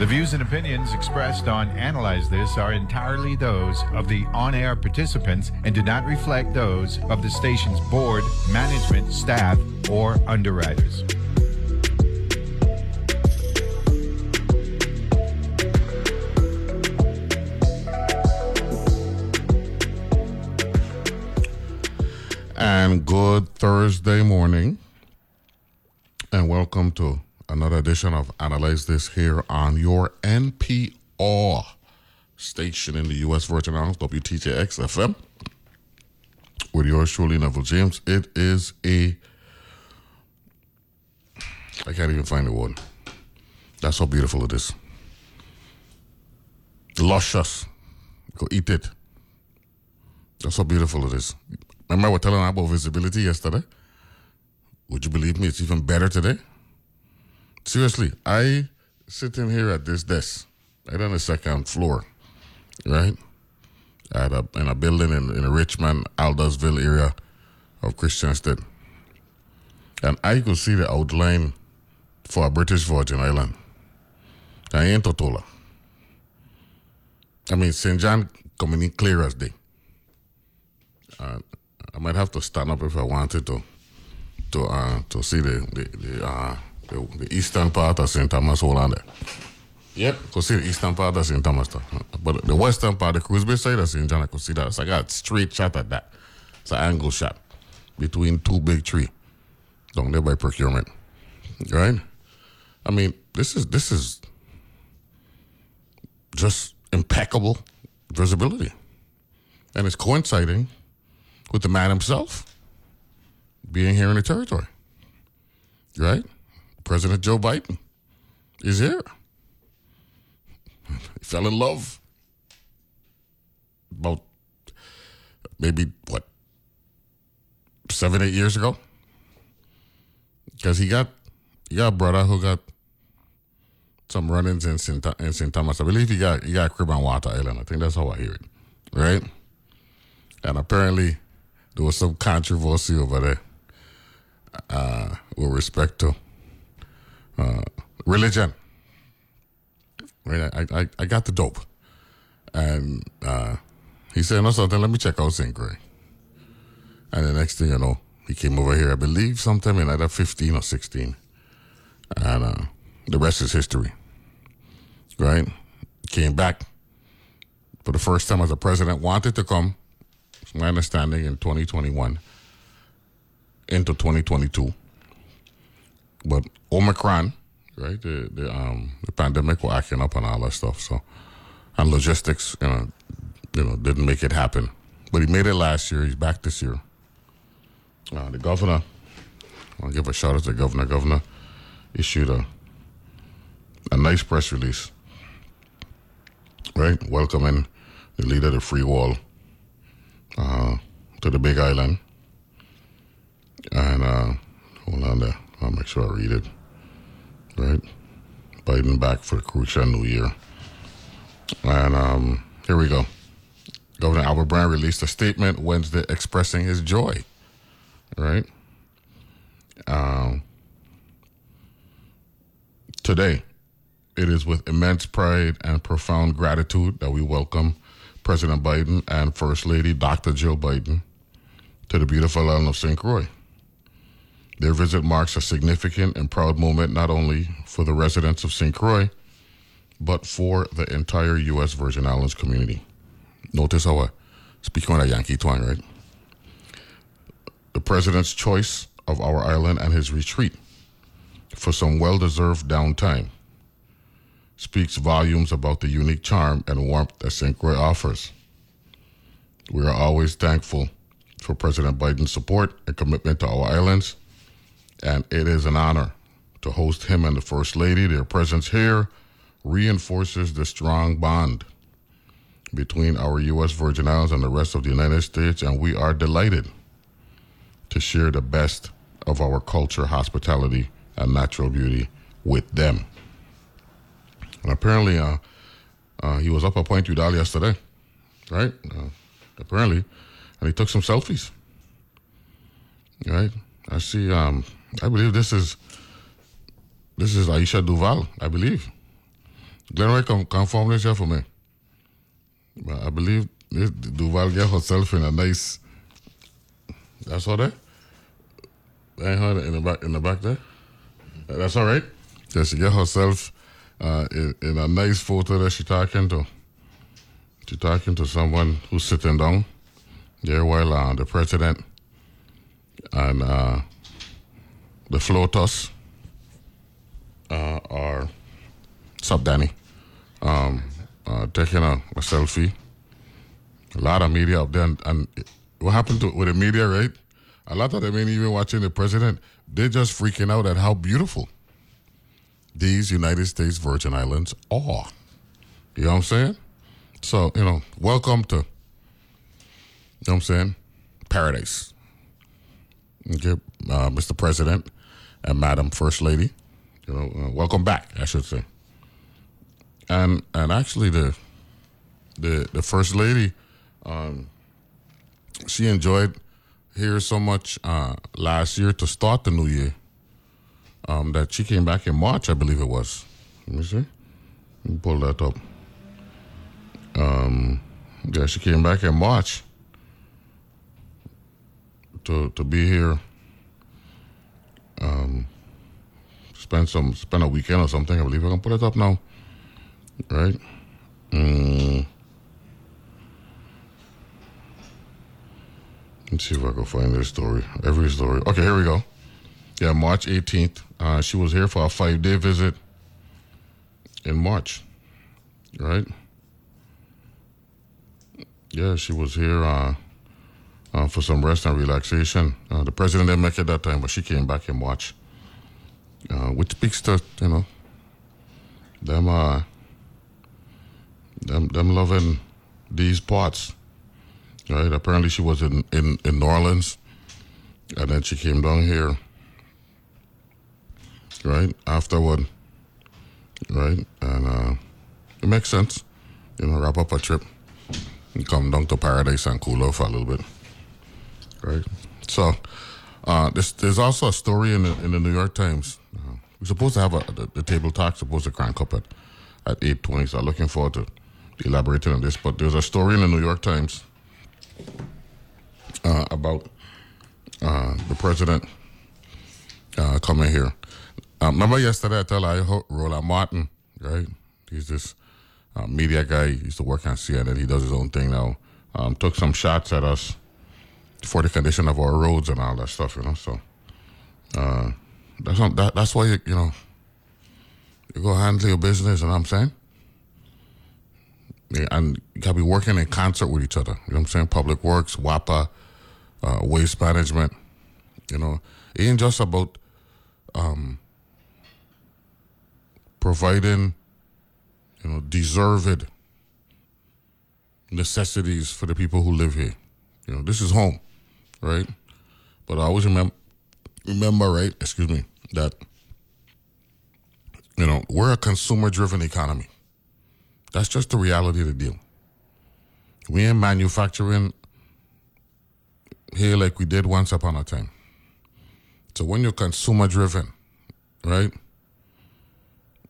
The views and opinions expressed on Analyze This are entirely those of the on air participants and do not reflect those of the station's board, management, staff, or underwriters. And good Thursday morning, and welcome to another edition of Analyze This here on your NPR station in the U.S. Virgin Islands, WTJX FM. With yours truly, Neville James. It is a. I can't even find the word. That's how beautiful it is. Luscious. Go eat it. That's how beautiful it is. Remember, I was telling about visibility yesterday? Would you believe me? It's even better today. Seriously, I sitting here at this desk, right on the second floor, right? At a, in a building in, in Richmond, Aldersville area of Christiansted. And I could see the outline for a British Virgin Island. I ain't Tortola. I mean, St. John coming in clear as day. Uh, I might have to stand up if I wanted to to uh, to see the the the, uh, the, eastern part of St. Thomas Holland. Yep, the eastern part of St. Thomas. But the western part, the Cruz Bay side of St. John, I could see that. So I got a straight shot at that. It's an angle shot between two big tree down there by procurement. Right? I mean, this is this is just impeccable visibility. And it's coinciding with the man himself being here in the territory. Right? President Joe Biden is here. He fell in love about maybe what seven, eight years ago. Because he got he got a brother who got some run-ins in St. in St. Thomas. I believe he got he got a crib on Water Island. I think that's how I hear it. Right? And apparently there was some controversy over there uh, with respect to uh, religion. Right? I, I, I got the dope. And uh, he said, no, something, let me check out St. Croix. And the next thing you know, he came over here, I believe, sometime in either 15 or 16. And uh, the rest is history. Right? Came back for the first time as a president, wanted to come it's my understanding in 2021 into 2022. But Omicron, right? The the um the pandemic was acting up and all that stuff. So and logistics, you know, you know, didn't make it happen. But he made it last year. He's back this year. Uh, the governor, I'll give a shout out to the governor. Governor issued a a nice press release, right? Welcoming the leader of the free wall uh, to the Big Island. And uh, hold on there. I'll make sure I read it. Right? Biden back for the crucial New Year. And um, here we go. Governor Albert Bryan released a statement Wednesday expressing his joy. Right? Um, today, it is with immense pride and profound gratitude that we welcome President Biden and First Lady Dr. Jill Biden to the beautiful island of St. Croix. Their visit marks a significant and proud moment not only for the residents of St. Croix, but for the entire U.S. Virgin Islands community. Notice how I speak on a Yankee twang, right? The president's choice of our island and his retreat for some well deserved downtime speaks volumes about the unique charm and warmth that St. Croix offers. We are always thankful for President Biden's support and commitment to our islands, and it is an honor to host him and the First Lady. Their presence here reinforces the strong bond between our U.S. Virgin Islands and the rest of the United States, and we are delighted to share the best of our culture, hospitality, and natural beauty with them. And apparently, uh, uh, he was up at Point Udall yesterday, right? Uh, apparently, and he took some selfies. Right? I see. Um, I believe this is this is Aisha Duval. I believe. Glenroy can confirm this here for me. But I believe Duval get herself in a nice. That's all there. Heard it in the back in the back there. That's all right. Yeah, she get herself uh, in, in a nice photo that she talking to. She talking to someone who's sitting down there while uh, the president and uh, the floaters uh, are sup Danny um, uh, taking a, a selfie. A lot of media up there, and, and what happened to with the media, right? A lot of them ain't even watching the president. They're just freaking out at how beautiful these United States Virgin Islands are. You know what I'm saying? So, you know, welcome to, you know what I'm saying, paradise. Okay, uh, Mr. President and Madam First Lady. You know, uh, welcome back, I should say. And and actually, the the the First Lady, um, she enjoyed here so much uh, last year to start the new year um, that she came back in March, I believe it was. Let me see. Let me pull that up. Um, yeah, she came back in March to to be here. Um, spend some spend a weekend or something. I believe I can put it up now. Right. Mm. Let's see if I can find this story. Every story. Okay, here we go. Yeah, March 18th. Uh, she was here for a five day visit in March. Right? Yeah, she was here uh, uh, for some rest and relaxation. Uh, the president didn't make it that time, but she came back and March. Uh, which speaks to, you know, them, uh, them, them loving these parts. Right? Apparently, she was in, in, in New Orleans, and then she came down here right afterward, right, and uh, it makes sense, you know, wrap up a trip and come down to paradise and cool off a little bit, right? So, uh, there's, there's also a story in the, in the New York Times. Uh, we're supposed to have a, the, the table talk supposed to crank up at at eight twenty. So, I'm looking forward to elaborating on this. But there's a story in the New York Times uh, about uh, the president uh, coming here. Um, remember yesterday I told I Roland Martin, right? He's this uh, media guy. He used to work on CNN. He does his own thing now. Um, took some shots at us for the condition of our roads and all that stuff, you know. So uh, that's not, that, that's why you, you know you go handle your business. You know what I'm saying? Yeah, and you gotta be working in concert with each other. You know what I'm saying? Public Works, WAPA, uh, waste management. You know, it ain't just about um, providing, you know, deserved necessities for the people who live here. You know, this is home, right? But I always remember, remember, right? Excuse me, that you know we're a consumer-driven economy. That's just the reality of the deal. We ain't manufacturing here like we did once upon a time. So when you're consumer-driven, right?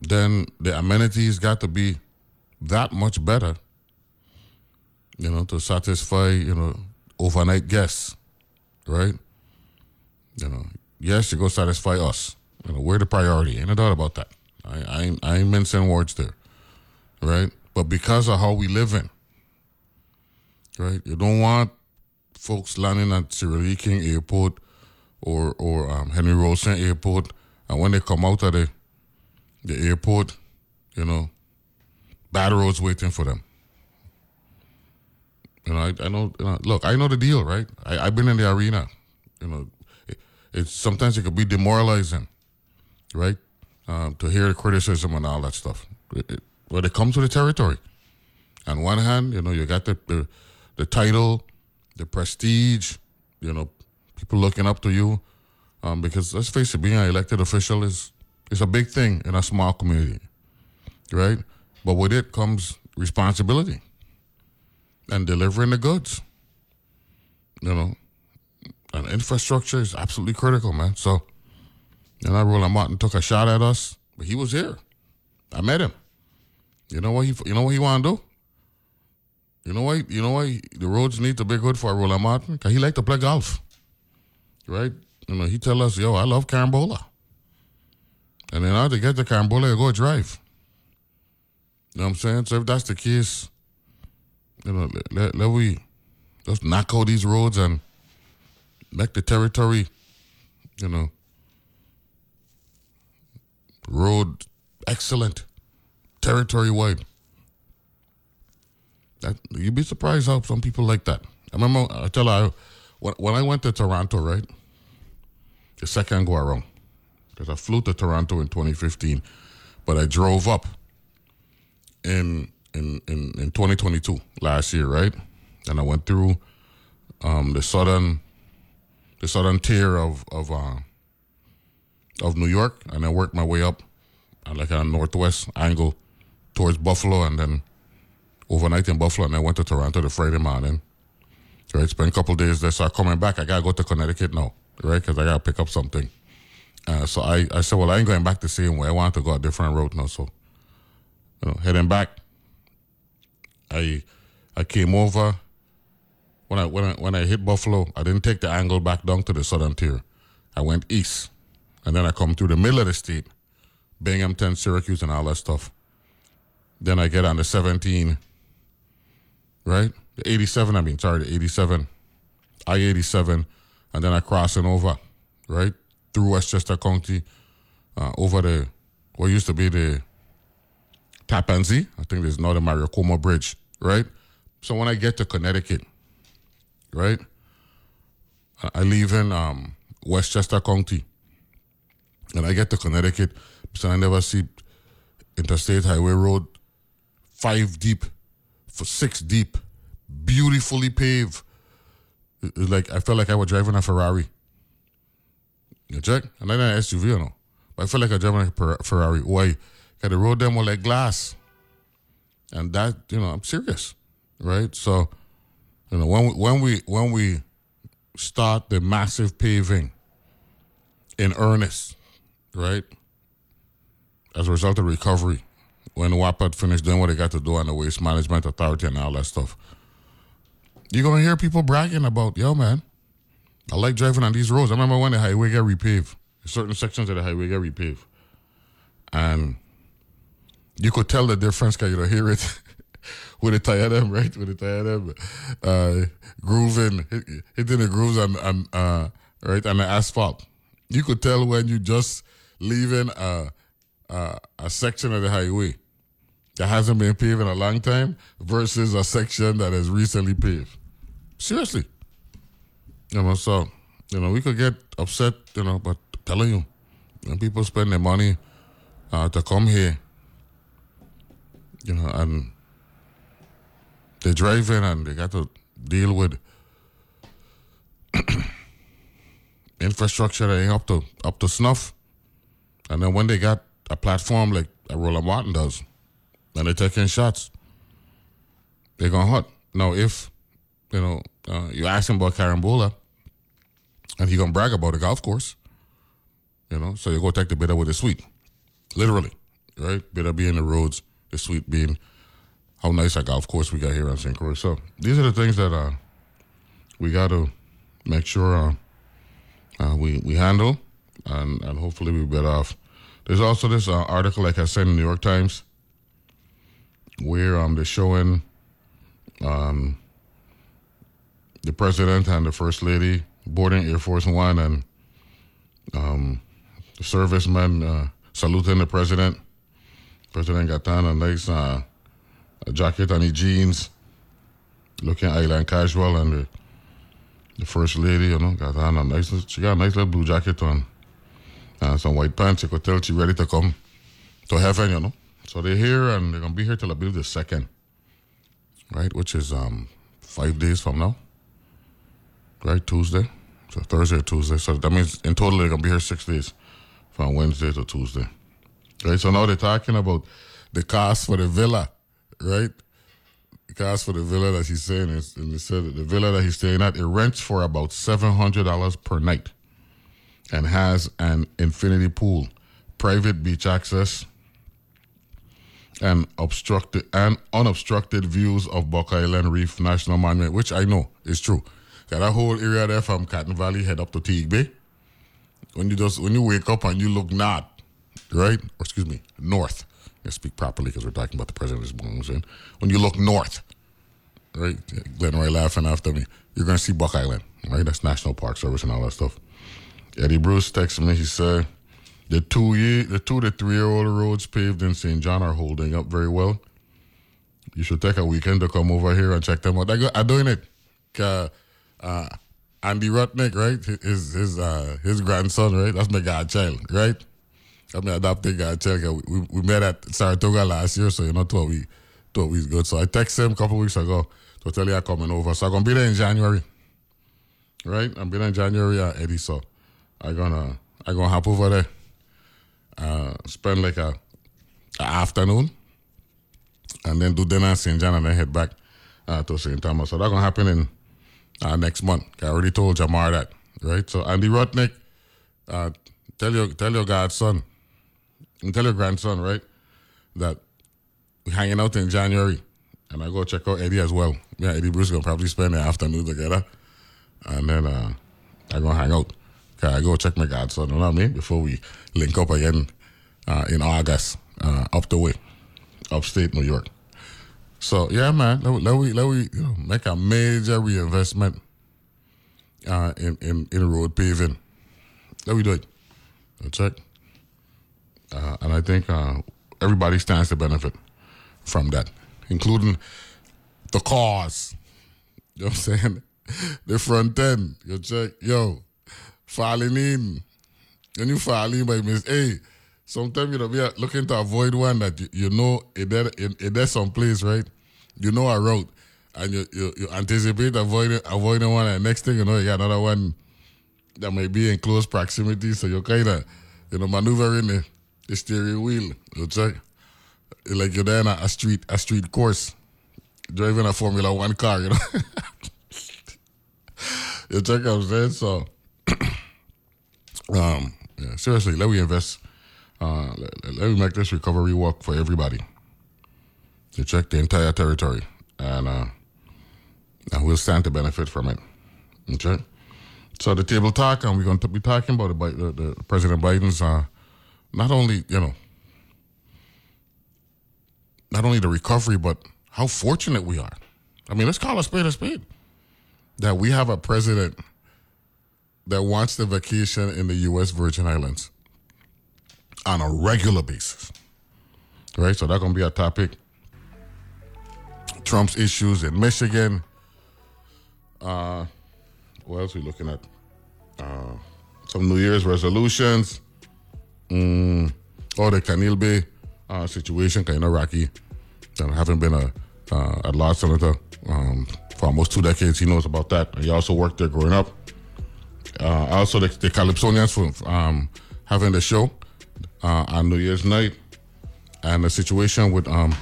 then the amenities got to be that much better, you know, to satisfy, you know, overnight guests, right? You know, yes, you go satisfy us. You know, we're the priority. Ain't no doubt about that. I, I, ain't, I ain't mincing words there, right? But because of how we live in, right? You don't want folks landing at Cyril E. King Airport or or um, Henry Rohlsen Airport, and when they come out of the the airport, you know, bad roads waiting for them. You know, I, I know, you know, Look, I know the deal, right? I, I've been in the arena. You know, it, it's sometimes it could be demoralizing, right? Um, to hear the criticism and all that stuff. It, it, but it comes with the territory. On one hand, you know, you got the, the the title, the prestige. You know, people looking up to you. Um, because let's face it, being an elected official is is a big thing in a small community, right? But with it comes responsibility and delivering the goods. You know, and infrastructure is absolutely critical, man. So, and I Roland Martin took a shot at us, but he was here. I met him. You know what he you know what he want to do? You know why? You know why the roads need to be good for Roland Martin? Cause he like to play golf, right? You know, he tell us, "Yo, I love carambola," and then to get the carambola, you go drive. You know what I'm saying? So if that's the case, you know, let, let, let we just knock out these roads and make the territory, you know, road excellent, territory wide. That you'd be surprised how some people like that. I remember I tell her when, when I went to Toronto, right? The second go around because I flew to Toronto in 2015, but I drove up in in in, in 2022 last year, right? And I went through um, the southern the southern tier of of uh, of New York, and I worked my way up, uh, like a northwest angle towards Buffalo, and then overnight in Buffalo, and I went to Toronto the Friday morning. Right, spent a couple days there. So I'm coming back. I gotta go to Connecticut now, right? Because I gotta pick up something. Uh, so I, I said, well, I ain't going back the same way. I want to go a different route now. So, you know, heading back, I I came over when I when I when I hit Buffalo. I didn't take the angle back down to the southern tier. I went east, and then I come through the middle of the state, Binghamton, Syracuse, and all that stuff. Then I get on the 17 right? The 87, I mean, sorry, the 87, I 87, and then I crossing over, right? Through Westchester County, uh, over the, what used to be the Tappan Zee. I think there's now the Mario Cuomo Bridge, right? So when I get to Connecticut, right? I live in um, Westchester County, and I get to Connecticut, so I never see Interstate Highway Road five deep for six deep, beautifully paved. Like I felt like I was driving a Ferrari. You check? And I not an SUV, you know. But I felt like I was driving a Ferrari. Why? Because the road them were like glass. And that, you know, I'm serious. Right? So, you know, when we, when we when we start the massive paving in earnest, right? As a result of recovery, when WAPA finished doing what they got to do on the Waste Management Authority and all that stuff. You're gonna hear people bragging about, yo man, I like driving on these roads. I remember when the highway got repaved, certain sections of the highway got repaved. And you could tell the difference because you don't hear it with the them, right? With the them uh, grooving, hitting the grooves on, on uh, right on the asphalt. You could tell when you just leaving a, a, a section of the highway that hasn't been paved in a long time versus a section that is recently paved. Seriously. You know, so, you know, we could get upset, you know, but telling you, when people spend their money uh, to come here, you know, and they drive in and they got to deal with infrastructure that ain't up to up to snuff. And then when they got a platform like a Roland Martin does, and they're taking shots. They're gonna hunt. Now, if you know uh, you ask him about carambola, and he gonna brag about the golf course, you know, so you go take the bitter with the sweet, literally, right? Bitter being the roads, the sweet being how nice I got. Of course we got here on St. Croix. So these are the things that uh, we got to make sure uh, uh, we we handle, and and hopefully we be better off. There's also this uh, article, like I said, in the New York Times where um, they're showing um, the president and the first lady boarding Air Force One and um, the servicemen uh, saluting the president. President got on a nice uh, a jacket and his jeans, looking island casual, and the, the first lady, you know, got nice, she got a nice little blue jacket on, and some white pants. You could tell she ready to come to heaven, you know. So they're here and they're gonna be here till I believe the second, right? Which is um five days from now, right? Tuesday, so Thursday or Tuesday. So that means in total they're gonna be here six days, from Wednesday to Tuesday, right? So now they're talking about the cost for the villa, right? The cost for the villa that he's saying is, and they said that the villa that he's staying at it rents for about seven hundred dollars per night, and has an infinity pool, private beach access and obstructed and unobstructed views of Buck Island Reef National Monument, which I know is true. Got that whole area there from Cotton Valley head up to Teague Bay. When you just when you wake up and you look north, right? Or excuse me, north. I speak properly because we're talking about the president's saying. When you look north, right? Glenn Roy laughing after me. You're gonna see Buck Island, right? That's National Park Service and all that stuff. Eddie Bruce texted me. He said the two year, the two to three year old roads paved in St. John are holding up very well. You should take a weekend to come over here and check them out. I'm doing it. Uh, uh, Andy Rutnick, right? His his uh, his grandson, right? That's my godchild, right? I'm my adopted godchild. We, we met at Saratoga last year, so you know, thought we thought we was good. So I texted him a couple weeks ago to tell you I'm coming over. So I'm gonna be there in January, right? I'm be there in January, uh, Eddie. So I gonna I gonna hop over there uh, spend like a, a, afternoon, and then do dinner in St. John, and then head back uh, to St. Thomas. So that's gonna happen in uh, next month. I already told Jamar that, right? So Andy Rutnick, uh, tell your tell your godson, and tell your grandson, right, that we're hanging out in January, and I go check out Eddie as well. Yeah, Eddie Bruce gonna probably spend the afternoon together, and then uh, I gonna hang out. Okay, I go check my godson, you know what I mean, before we link up again uh, in August, uh, up the way, upstate New York. So yeah, man, let, let we let we you know, make a major reinvestment uh, in, in in road paving. Let we do it. Check. Uh, and I think uh, everybody stands to benefit from that, including the cars. You know what I'm saying? the front end. You check, yo, falling in. When you fall in by mistake, hey, sometimes you know we are looking to avoid one that you, you know it there it, it there some place, right? You know a route and you, you, you anticipate avoiding avoiding one and next thing you know you got another one that may be in close proximity. So you're kinda, you know, maneuvering the, the steering wheel. You check. Like you're there in a, street a street course. Driving a Formula One car, you know. you check what I'm saying? So um, yeah, seriously, let me invest. Uh, let, let me make this recovery work for everybody. To check the entire territory, and uh, and we'll stand to benefit from it. Okay. So the table talk, and we're going to be talking about the, the, the President Biden's uh, not only you know not only the recovery, but how fortunate we are. I mean, let's call a spade a spade. That we have a president that wants to vacation in the U.S. Virgin Islands on a regular basis. Right? So that's going to be a topic. Trump's issues in Michigan. Uh, what else are we looking at? Uh, some New Year's resolutions. Mm, oh, the Caneel Bay uh, situation, kind of rocky. I haven't been a, uh, a law senator um, for almost two decades. He knows about that. He also worked there growing up. Uh, also, the, the Calypsonians for um, having the show uh, on New Year's night, and the situation with um,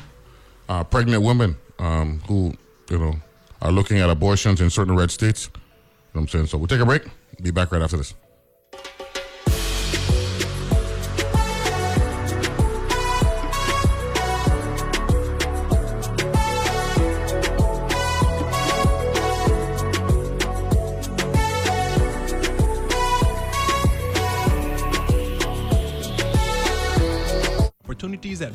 uh, pregnant women um, who, you know, are looking at abortions in certain red states. You know I'm saying? So we'll take a break. Be back right after this.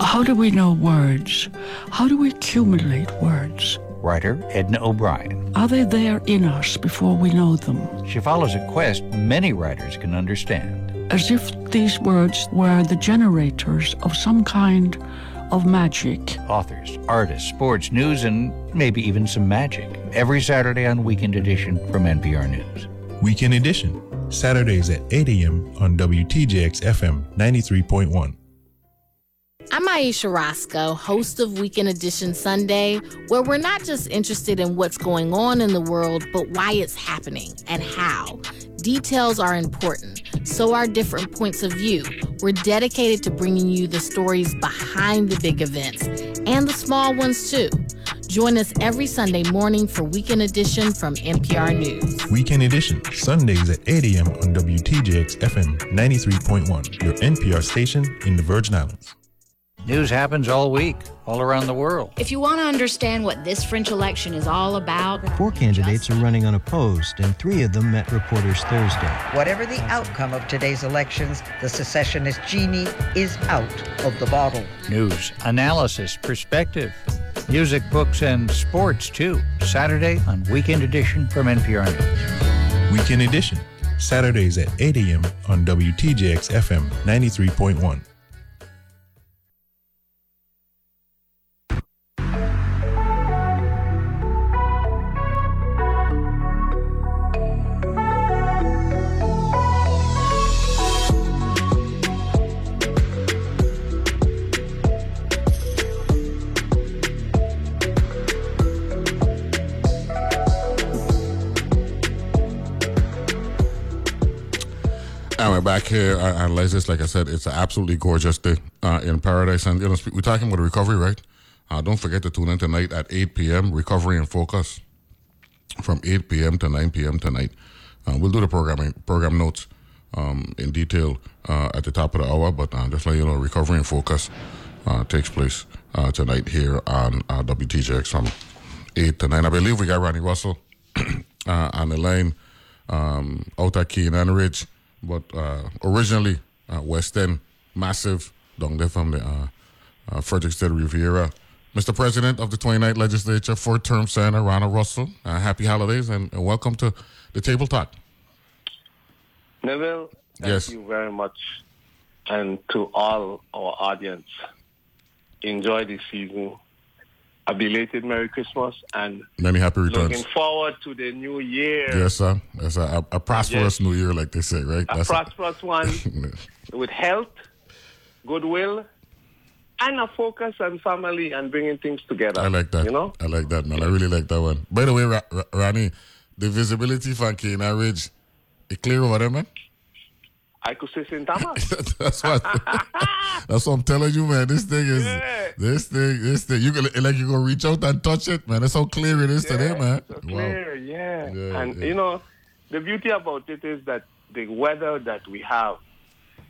How do we know words? How do we accumulate words? Writer Edna O'Brien. Are they there in us before we know them? She follows a quest many writers can understand. As if these words were the generators of some kind of magic. Authors, artists, sports, news, and maybe even some magic. Every Saturday on Weekend Edition from NPR News. Weekend Edition, Saturdays at 8 a.m. on WTJX FM 93.1. I'm Ayesha Rascoe, host of Weekend Edition Sunday, where we're not just interested in what's going on in the world, but why it's happening and how. Details are important, so are different points of view. We're dedicated to bringing you the stories behind the big events and the small ones too. Join us every Sunday morning for Weekend Edition from NPR News. Weekend Edition, Sundays at 8 a.m. on WTJX FM 93.1, your NPR station in the Virgin Islands. News happens all week, all around the world. If you want to understand what this French election is all about, four candidates are running unopposed, and three of them met reporters Thursday. Whatever the outcome of today's elections, the secessionist genie is out of the bottle. News, analysis, perspective, music, books, and sports, too. Saturday on Weekend Edition from NPR News. Weekend Edition, Saturdays at 8 a.m. on WTJX FM 93.1. back here analyze this. Like I said, it's an absolutely gorgeous day uh, in paradise. And you know, we're talking about recovery, right? Uh, don't forget to tune in tonight at 8 p.m. Recovery and Focus from 8 p.m. to 9 p.m. tonight. Uh, we'll do the programming program notes um, in detail uh, at the top of the hour, but uh, just let you know, Recovery and Focus uh, takes place uh, tonight here on uh, WTJX from 8 to 9. I believe we got Ronnie Russell on the line um, out at Ridge but uh, originally uh, West End, massive, down there from the uh, uh, Frederiksted Riviera. Mr. President of the 29th Legislature, fourth term Senator Ronald Russell, uh, happy holidays and, and, welcome to the Table Talk. Neville, thank yes. you very much. And to all our audience, enjoy this season a belated Merry Christmas and many happy returns. Looking forward to the new year. Yes, sir. Yes, sir. A, a prosperous yes. new year, like they say, right? A That's prosperous a... one with health, goodwill, and a focus on family and bringing things together. I like that. You know, I like that, man. I really like that one. By the way, Ra- Ra- Rani, the visibility for Keenan Ridge, it clear over there, man. I could say St. Thomas. that's what. that's what I'm telling you, man. This thing is yeah. this thing. This thing. You can like you gonna reach out and touch it, man. That's how clear it is yeah, today, man. So clear, wow. yeah. yeah. And you know, the beauty about it is that the weather that we have.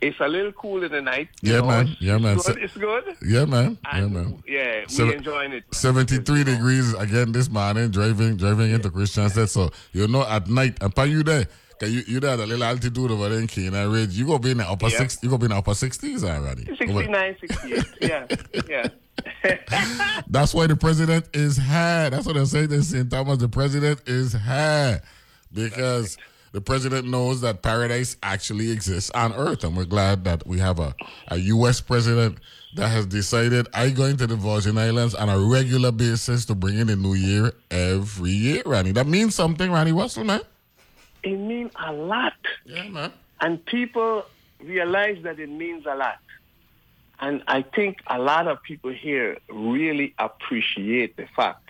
It's a little cool in the night. Yeah, know? man. Yeah, man. It's good. It's good. Yeah, man. And yeah, man. Yeah, we Seven, enjoying it. Seventy-three degrees again this morning, driving, driving into Christiansted. So you know, at night, and you there. You you at a little altitude over there in Keenan Ridge. You gonna be in the upper yeah. six. You gonna be in the upper sixties already. 69, 68. yeah, yeah. That's why the president is high. That's what I say to St. Thomas. The president is high because the president knows that paradise actually exists on Earth, and we're glad that we have a, a U.S. president that has decided I going to the Virgin Islands on a regular basis to bring in the new year every year, Ronnie. That means something, Ronnie Russell, man it means a lot. Yeah, man. And people realize that it means a lot. And I think a lot of people here really appreciate the fact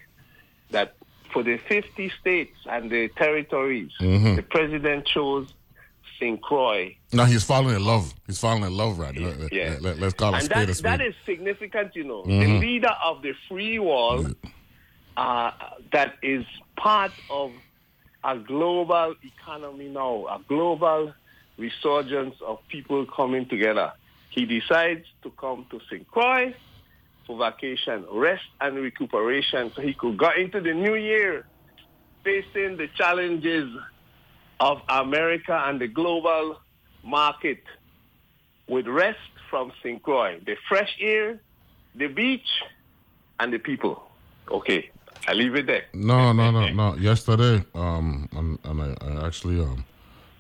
that for the 50 states and the territories, mm-hmm. the president chose St. Croix. No, he's falling in love. He's falling in love, right? Yeah. Let, let, let's call it and spade that, a spade. that is significant, you know. Mm-hmm. The leader of the free world uh, that is part of a global economy now, a global resurgence of people coming together. He decides to come to St. Croix for vacation, rest and recuperation, so he could go into the new year facing the challenges of America and the global market with rest from St. Croix, the fresh air, the beach, and the people. Okay, I leave it there. No, no, no, no. Yesterday, um, and, and I, I, actually um,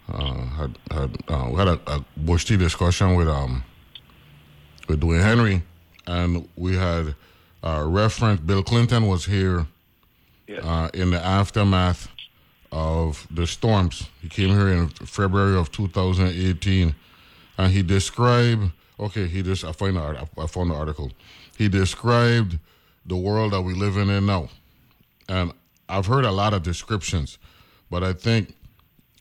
uh, had had uh, we had a, a bush tea discussion with um with Dwayne Henry, and we had uh, Reverend Bill Clinton was here yes. uh, in the aftermath of the storms. He came here in February of 2018, and he described Okay, he just I find the I found the article. He described the world that we live in now, and I've heard a lot of descriptions, but I think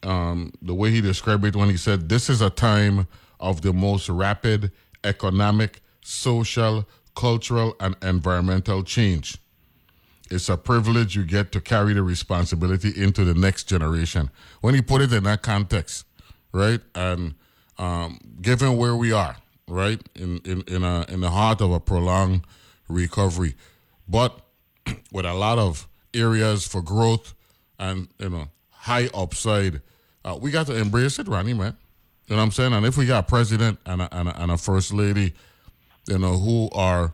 um, the way he described it when he said this is a time of the most rapid economic, social, cultural, and environmental change. It's a privilege you get to carry the responsibility into the next generation. When he put it in that context, right, and um, given where we are, right, in in in, a, in the heart of a prolonged recovery, but with a lot of areas for growth and you know high upside, uh, we got to embrace it, Ronnie, man. You know what I'm saying? And if we got a president and a, and a, and a first lady, you know, who are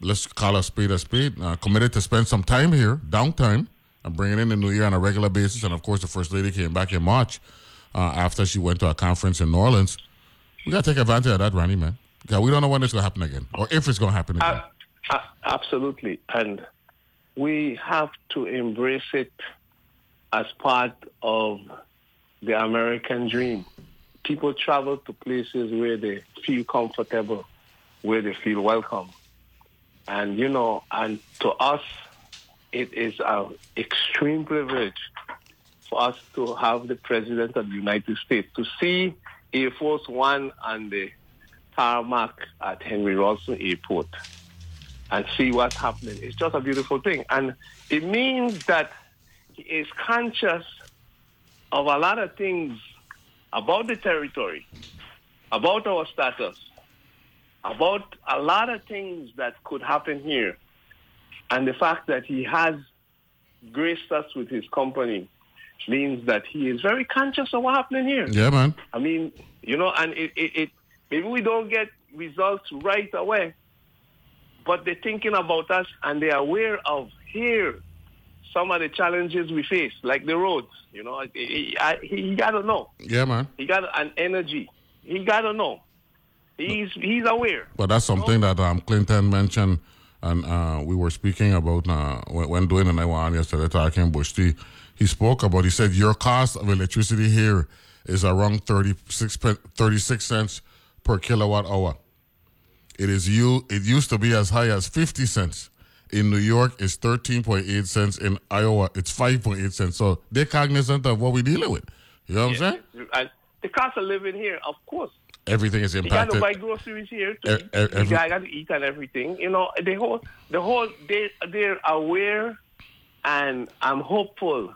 let's call a spade a spade, uh, committed to spend some time here, downtime, and bringing in the new year on a regular basis. And of course, the first lady came back in March uh, after she went to a conference in New Orleans. We got to take advantage of that, Ronnie, man. Yeah, we don't know when it's going to happen again or if it's going to happen again. Absolutely. And we have to embrace it as part of the American dream. People travel to places where they feel comfortable, where they feel welcome. And, you know, and to us, it is an extreme privilege for us to have the President of the United States to see Air Force One and the tarmac at Henry Rohlsen Airport and see what's happening. It's just a beautiful thing. And it means that he is conscious of a lot of things about the territory, about our status, about a lot of things that could happen here. And the fact that he has graced us with his company means that he is very conscious of what's happening here. Yeah, man. I mean, you know, and it, it, it maybe we don't get results right away, but they're thinking about us and they're aware of here some of the challenges we face, like the roads. You know, he, he, he got to know. Yeah, man. He got an energy. He got to know. He's he's aware. But that's something that um, Clinton mentioned, and uh, we were speaking about uh, when, when Dwayne and I yesterday talking Bush T. He spoke about. He said your cost of electricity here is around 36, 36 cents per kilowatt hour. It is you. It used to be as high as fifty cents. In New York, it's thirteen point eight cents. In Iowa, it's five point eight cents. So they're cognizant of what we're dealing with. You know what I'm saying? The cost of living here, of course. Everything is You got to buy groceries here too. E- e- you got to eat and everything. You know, the whole, the whole, they they're aware, and I'm hopeful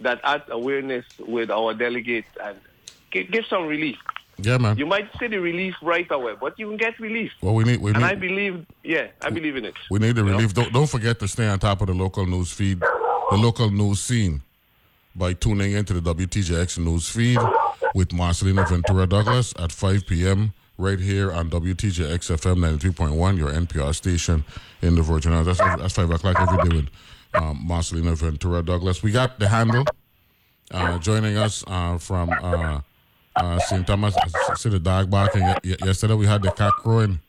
that that awareness with our delegates and give some relief. Yeah, man. You might see the relief right away, but you can get relief. Well, we need we need and I believe, yeah, I believe in it. We need the relief. Don't, don't forget to stay on top of the local news feed, the local news scene, by tuning into the WTJX news feed with Marcelina Ventura Douglas at 5 p.m. right here on WTJX FM 93.1, your NPR station in the Virgin Islands. That's, that's 5 o'clock every day with um, Marcelina Ventura Douglas. We got the handle uh, joining us uh, from uh, uh, St. Thomas. I see the dog barking. Ye- ye- Yesterday we had the cock crowing.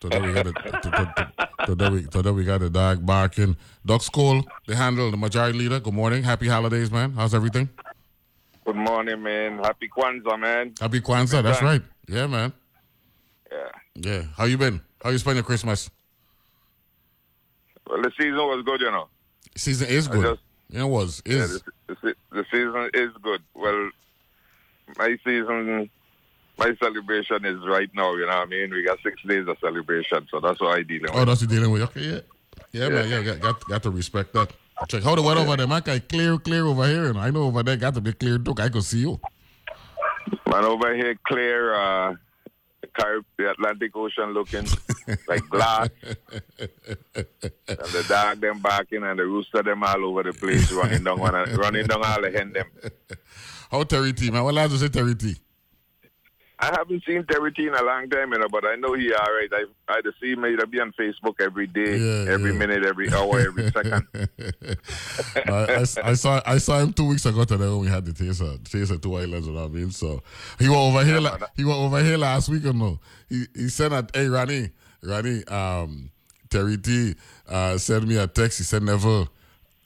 Today we got the, today we, today we got the dog barking. Ducks Cole, the handle, the majority leader. Good morning. Happy holidays, man. How's everything? Good morning, man. Happy Kwanzaa, man. Happy Kwanzaa. That's right. Yeah, man. Yeah. Yeah. How you been? How you spend your Christmas? Well, the season was good, you know. Season is good. just- yeah, it was. Yeah, Is. the, the, the season is good. Well, my season, my celebration is right now, you know what I mean? We got six days of celebration, so that's what I dealing with. Oh, that's what you're dealing with. Okay, yeah. Yeah, man. Yeah, got, got, got to respect that. Check how the weather over there, man. Guy clear, clear over here. And I know over there got to be clear too. I could see you. Man, over here, clear, uh, Carib- the Atlantic Ocean looking like glass. and the dog them barking and the rooster them all over the place running down, one, running down all the hen them. How Terry T, man? What lads will say Terry T? I haven't seen Terry T in a long time, you know, but I know he all right. I I see him he'll be on Facebook every day, Yeah, every yeah. minute, every hour, every second. I, I, I saw I saw him two weeks ago today when we had the taser taser two islands. You know what I mean? So he was over here. he was over here last week or no? He he sent a hey Ronnie Ronnie um Terry T uh sent me a text. He said never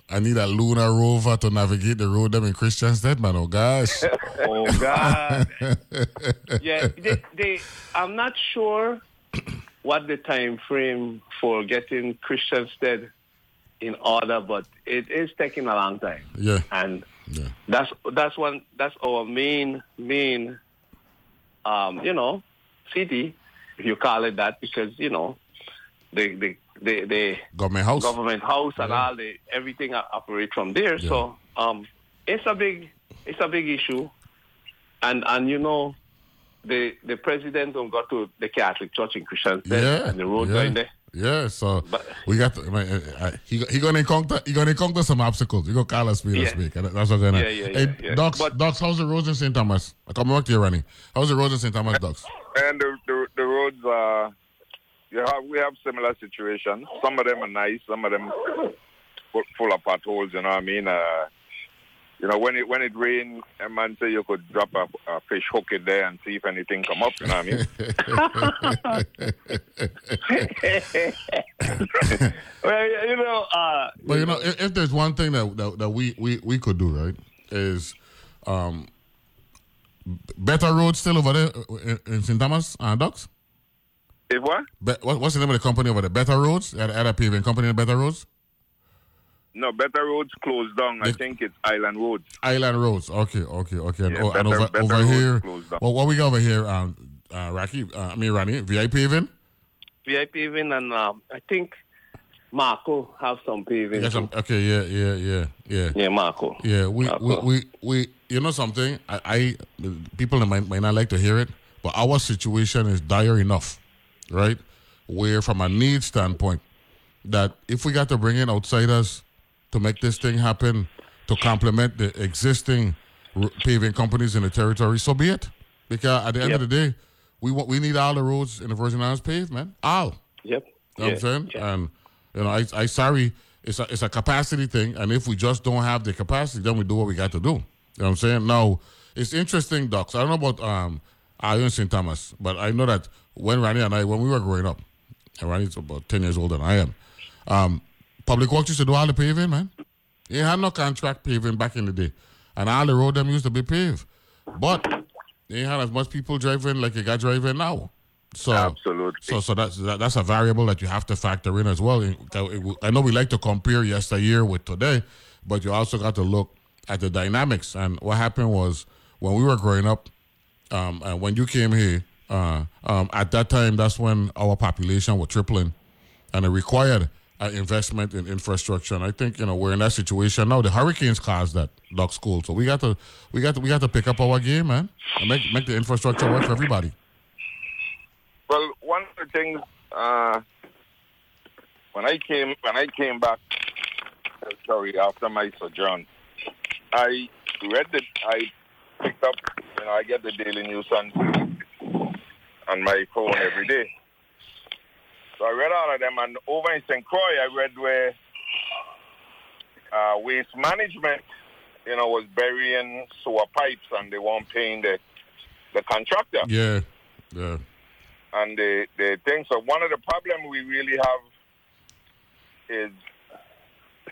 I need a lunar rover to navigate the road them in Christiansted, man. Oh gosh. oh God. yeah, they, they. I'm not sure what the time frame for getting Christiansted in order, but it is taking a long time. Yeah. And Yeah. that's that's one that's our main main um, you know, city, if you call it that, because, you know, the the the, the Government house. government house and all the everything operate from there. So um, it's a big it's a big issue, and and you know, the the president don't go to the Catholic Church in Christiansted Yeah. and the road yeah. going there. Yeah, so but, we got to, man, uh, uh, he he gonna encounter he gonna encounter some obstacles. You go call us speak Yeah. speak. and That's what gonna. Yeah, yeah, hey, yeah, yeah. Ducks, Ducks, how's the roads in St. Thomas? I come back to you, Ronnie. How's the roads in St. Thomas, Ducks? And the, the, the roads are, you have, we have similar situations. Some of them are nice, some of them full, full of potholes, you know what I mean? Uh, you know, when it when it rains, a man say you could drop a, a fish hook in there and see if anything come up, you know what I mean? well, you know, uh, But you know, if, if there's one thing that, that that we we we could do, right, is um better roads still over there uh, in, in St. Thomas, and Ducks. If what? Be, what? What's the name of the company over there? Better Roads, at, at a paving company, Better Roads. No, Better Roads closed down. I think it's Island Roads. Island Roads. Okay, okay, okay. And, Yeah, oh, and Better- over, over here, closed down. well, what we got over here, um, uh, Rocky, uh, I mean, Ronnie, VI paving. VIP paving and um, I think Marco have some paving. Yes, um, okay, yeah, yeah, yeah, yeah. Yeah, Marco. Yeah, we, we, we, we, you know something? I, I people might, might not like to hear it, but our situation is dire enough, right? Where, from a need standpoint, that if we got to bring in outsiders to make this thing happen, to complement the existing paving companies in the territory, so be it. Because at the end of the day, we want we need all the roads in the Virgin Islands paved, man. All. Yep. You know what I'm saying? And you know, I I sorry, it's a it's a capacity thing, and if we just don't have the capacity, then we do what we got to do. You know what I'm saying? Now, it's interesting, Ducks. I don't know about um Iron St. Thomas, but I know that when Ronnie and I when we were growing up, and Ronnie's about ten years older than I am, um, Public Works used to do all the paving, man. They had no contract paving back in the day. And all the road them used to be paved. But they had as much people driving like you got driving now. So Absolutely. So so that's that, that's a variable that you have to factor in as well. I know we like to compare yesteryear with today, but you also got to look at the dynamics. And what happened was when we were growing up, um, and when you came here, uh, um, at that time, that's when our population was tripling, and it required investment in infrastructure. And I think you know we're in that situation now. The hurricanes caused that Ducks Cole, so we got to we got to we got to pick up our game, man, and make make the infrastructure work for everybody. Well, one of the things uh, when I came when I came back, sorry, after my sojourn, I read the I picked up, you know, I get the Daily News on on my phone every day. So I read all of them, and over in St. Croix, I read where uh, waste management, you know, was burying sewer pipes, and they weren't paying the the contractor. Yeah, yeah. And the, the thing, so one of the problems we really have is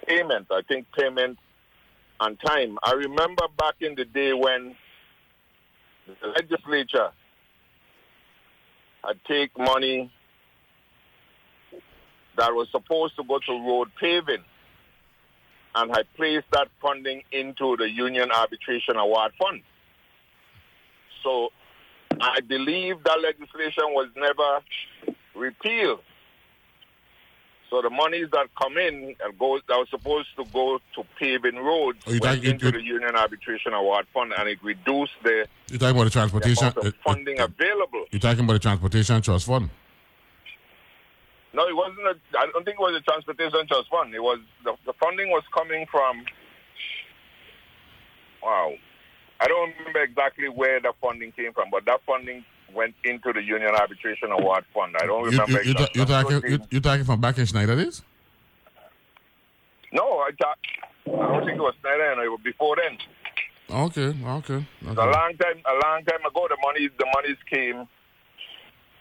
payment. I think payment and time. I remember back in the day when the legislature had take money that was supposed to go to road paving and I placed that funding into the Union Arbitration Award Fund. So I believe that legislation was never repealed. So the monies that come in and go that was supposed to go to paving roads Oh, went talking- into you- the Union Arbitration Award Fund, and it reduced the, You're talking about the the transportation. of uh, uh, funding available. You're talking about the transportation trust fund. No, it wasn't. A, I don't think it was a transportation trust fund. It was the, the funding was coming from. Wow, I don't remember exactly where the funding came from, but that funding went into the Union Arbitration Award Fund. I don't remember. you, you, exactly. you're talking. You, you're talking from back in Schneider days. No, I thought. I don't think it was Schneider. and It was before then. Okay, okay. A long time, a long time ago, the monies, the monies came.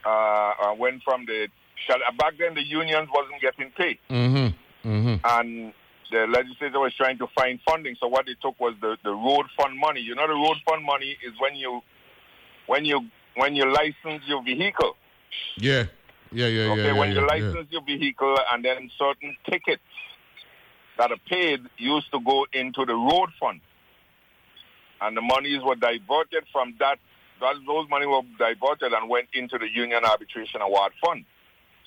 Uh, uh, went from the. Back then, the unions wasn't getting paid. Mm-hmm. Mm-hmm. and the legislature was trying to find funding. So what they took was the, the road fund money. You know, the road fund money is when you when you when you license your vehicle. Yeah, yeah, yeah, Okay, yeah. yeah, when you yeah, license your vehicle and then certain tickets that are paid used to go into the road fund. And the monies were diverted from that, that those money were diverted and went into the Union Arbitration Award Fund.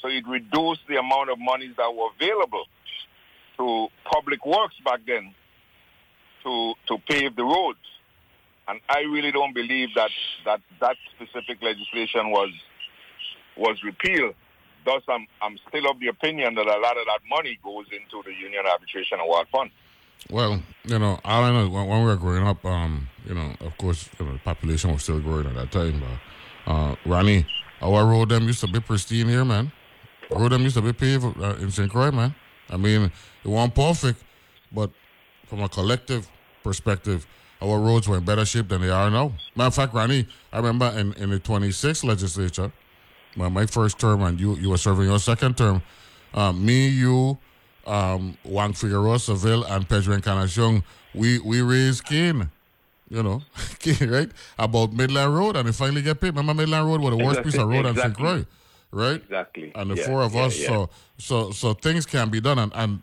So it reduced the amount of monies that were available to public works back then to to pave the roads. And I really don't believe that that, that specific legislation was was repealed. Thus, I'm, I'm still of the opinion that a lot of that money goes into the Union Arbitration Award Fund. Well, you know, I know when, when we were growing up, um, you know, of course, you know, the population was still growing at that time. But uh, Ronnie, our road them used to be pristine here, man. Road them used to be paved uh, in St. Croix, man. I mean, it wasn't perfect, but from a collective perspective, our roads were in better shape than they are now. Matter of fact, Ronnie, I remember in, in the 26th legislature, my, my first term, and you you were serving your second term. Um, me, you, um, Juan Figueroa, Serville, and Pedro Encarnacion, we we raised Cain, you know, Cain, right? About Midland Road, and it finally get paid. Remember Midland Road was the worst piece of road in St. Exactly. Croix, right? Exactly. And the Yeah, four of yeah, us, yeah. so so so things can be done, and and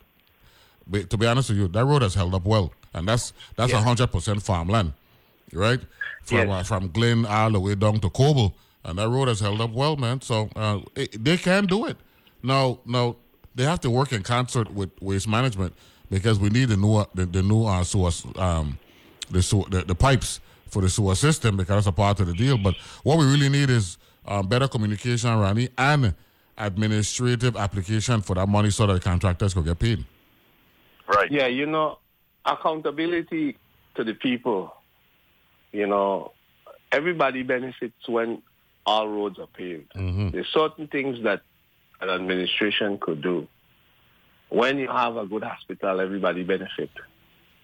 be- to be honest with you, that road has held up well, and that's that's a hundred percent farmland, right? From Yes. uh, from Glen all the way down to Coble, and that road has held up well, man. So uh, it, they can do it. Now, now they have to work in concert with waste management because we need the new the, the new uh, sewer um the, sewer, the the pipes for the sewer system because that's a part of the deal. But what we really need is um, better communication, Ronnie, and administrative application for that money so that the contractors could get paid. Right. Yeah, you know, accountability to the people. You know, everybody benefits when all roads are paved. There's certain things that an administration could do. When you have a good hospital, everybody benefits.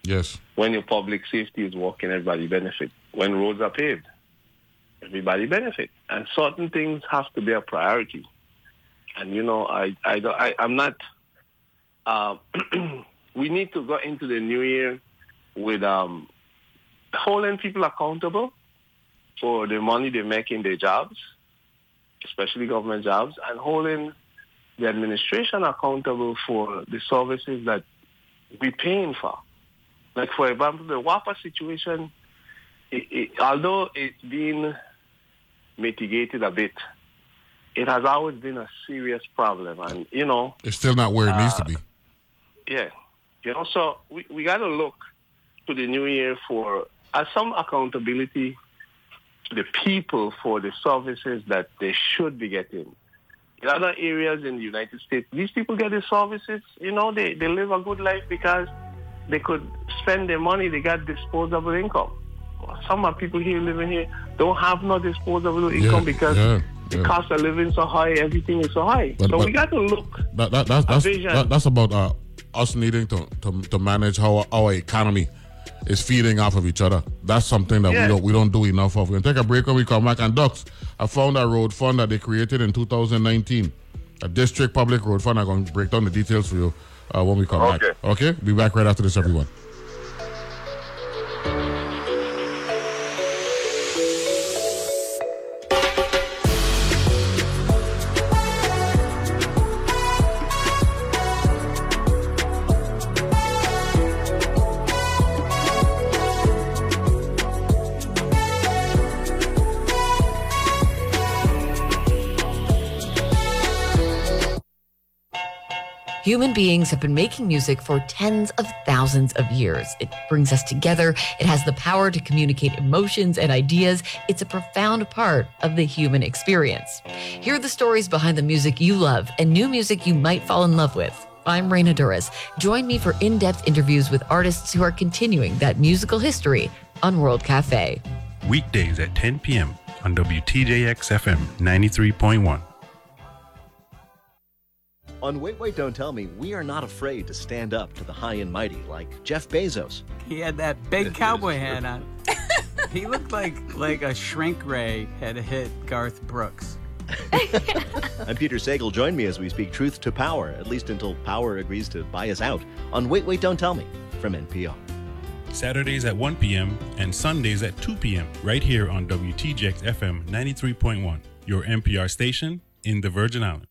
Yes. When your public safety is working, everybody benefit. When roads are paved, everybody benefits. And certain things have to be a priority. And you know, I, I, I, I'm not. Uh, we need to go into the new year with um, holding people accountable for the money they make in their jobs, especially government jobs, and holding the administration accountable for the services that we're paying for. Like, for example, the WAPA situation, it, it, although it's been mitigated a bit, it has always been a serious problem. And, you know, It's still not where it needs to Uh, be. yeah. You know, so we, we got to look to the new year for uh, some accountability to the people for the services that they should be getting. In other areas in the United States, these people get the services, you know, they, they live a good life because they could spend their money, they got disposable income. Some of people here living here don't have no disposable income because yeah, the yeah. cost of living so high, everything is so high. But- so but- we got to look That, that, that's, that's, that, that's about uh, us needing to, to, to manage how our economy is feeding off of each other. That's something that Yeah. we don't we don't do enough of. We're gonna take a break when we come back. And Ducks, I found a road fund that they created in 2019, a district public road fund. I'm going to break down the details for you uh, when we come back. Okay. Okay, be back right after this, everyone. Human beings have been making music for tens of thousands of years. It brings us together. It has the power to communicate emotions and ideas. It's a profound part of the human experience. Hear the stories behind the music you love and new music you might fall in love with. I'm Raina Douris. Join me for in depth interviews with artists who are continuing that musical history on World Cafe. Weekdays at 10 p.m. on WTJX FM 93.1. On Wait, Wait, Don't Tell Me, we are not afraid to stand up to the high and mighty like Jeff Bezos. He had that big cowboy hat on. he looked like like a shrink ray had hit Garth Brooks. I'm Peter Sagal. Join me as we speak truth to power, at least until power agrees to buy us out, on Wait, Wait, Don't Tell Me from NPR. Saturdays at 1 p.m. and Sundays at 2 p.m. right here on WTJX FM 93.1, your NPR station in the Virgin Islands.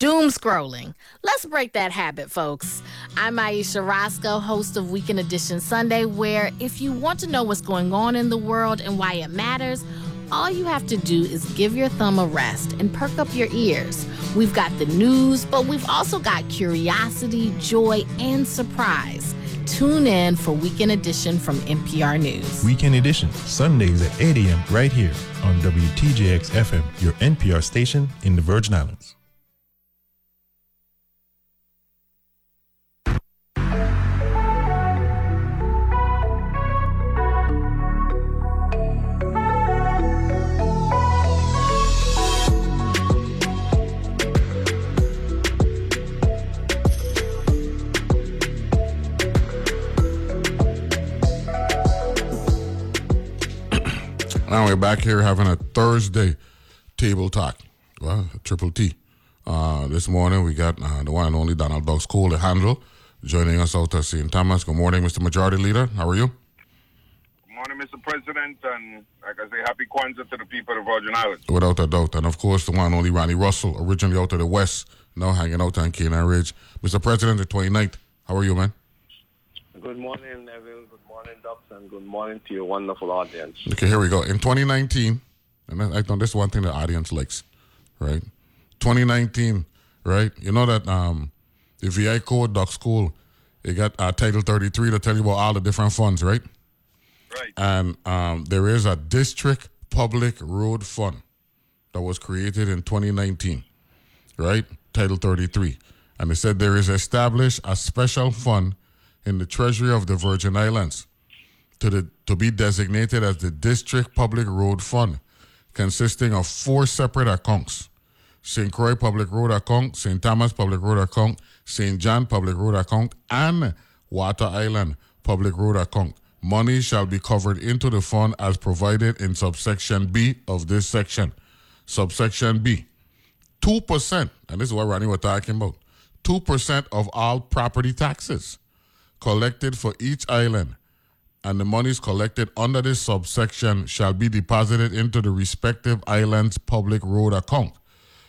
Doom scrolling. Let's break that habit, folks. I'm Ayesha Rascoe, host of Weekend Edition Sunday, where if you want to know what's going on in the world and why it matters, all you have to do is give your thumb a rest and perk up your ears. We've got the news, but we've also got curiosity, joy, and surprise. Tune in for Weekend Edition from NPR News. Weekend Edition, Sundays at 8 a.m. right here on WTJX FM, your NPR station in the Virgin Islands. We're back here having a Thursday table talk. Well, triple T. Uh, this morning we got uh, the one and only Donald Ducks Cole, the handle, joining us out at St. Thomas. Good morning, Mr. Majority Leader. How are you? Good morning, Mr. President, and like I say, happy Kwanzaa to the people of Virgin Islands. Without a doubt. And of course, the one and only Ronnie Russell, originally out of the West, now hanging out on Canaan Ridge. Mr. President, the 29th. How are you, man? Good morning, Neville. Good morning, Ducks, and good morning to your wonderful audience. Okay, here we go. In 2019, and I I know this one thing the audience likes, right? 2019, right? You know that um, the VI code Ducks Cole, it got uh, Title 33 to tell you about all the different funds, right? Right. And um, there is a district public road fund that was created in 2019, right? Title 33. And it said there is established a special fund in the Treasury of the Virgin Islands to, the, to be designated as the District Public Road Fund, consisting of four separate accounts St. Croix Public Road account, St. Thomas Public Road account, St. John Public Road account, and Water Island Public Road account. Money shall be covered into the fund as provided in subsection B of this section. Subsection B. 2%, and this is what Ronnie was talking about, 2% of all property taxes collected for each island and the monies collected under this subsection shall be deposited into the respective island's public road account.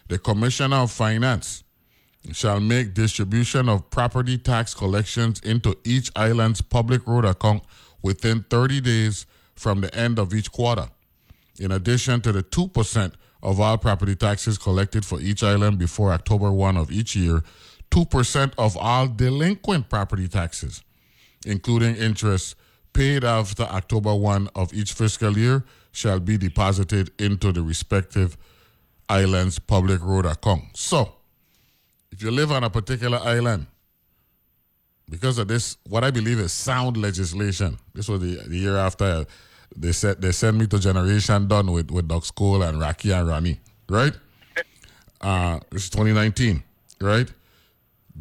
The Commissioner of Finance shall make distribution of property tax collections into each island's public road account within 30 days from the end of each quarter. In addition to the 2% of all property taxes collected for each island before October 1 of each year, 2% of all delinquent property taxes, including interest paid after October 1 of each fiscal year, shall be deposited into the respective island's public road account. So, if you live on a particular island, because of this, what I believe is sound legislation, this was the, the year after they said they sent me to Generation Done with, with Ducks Cole and Rocky and Ronnie, right? Uh, this is 2019, right?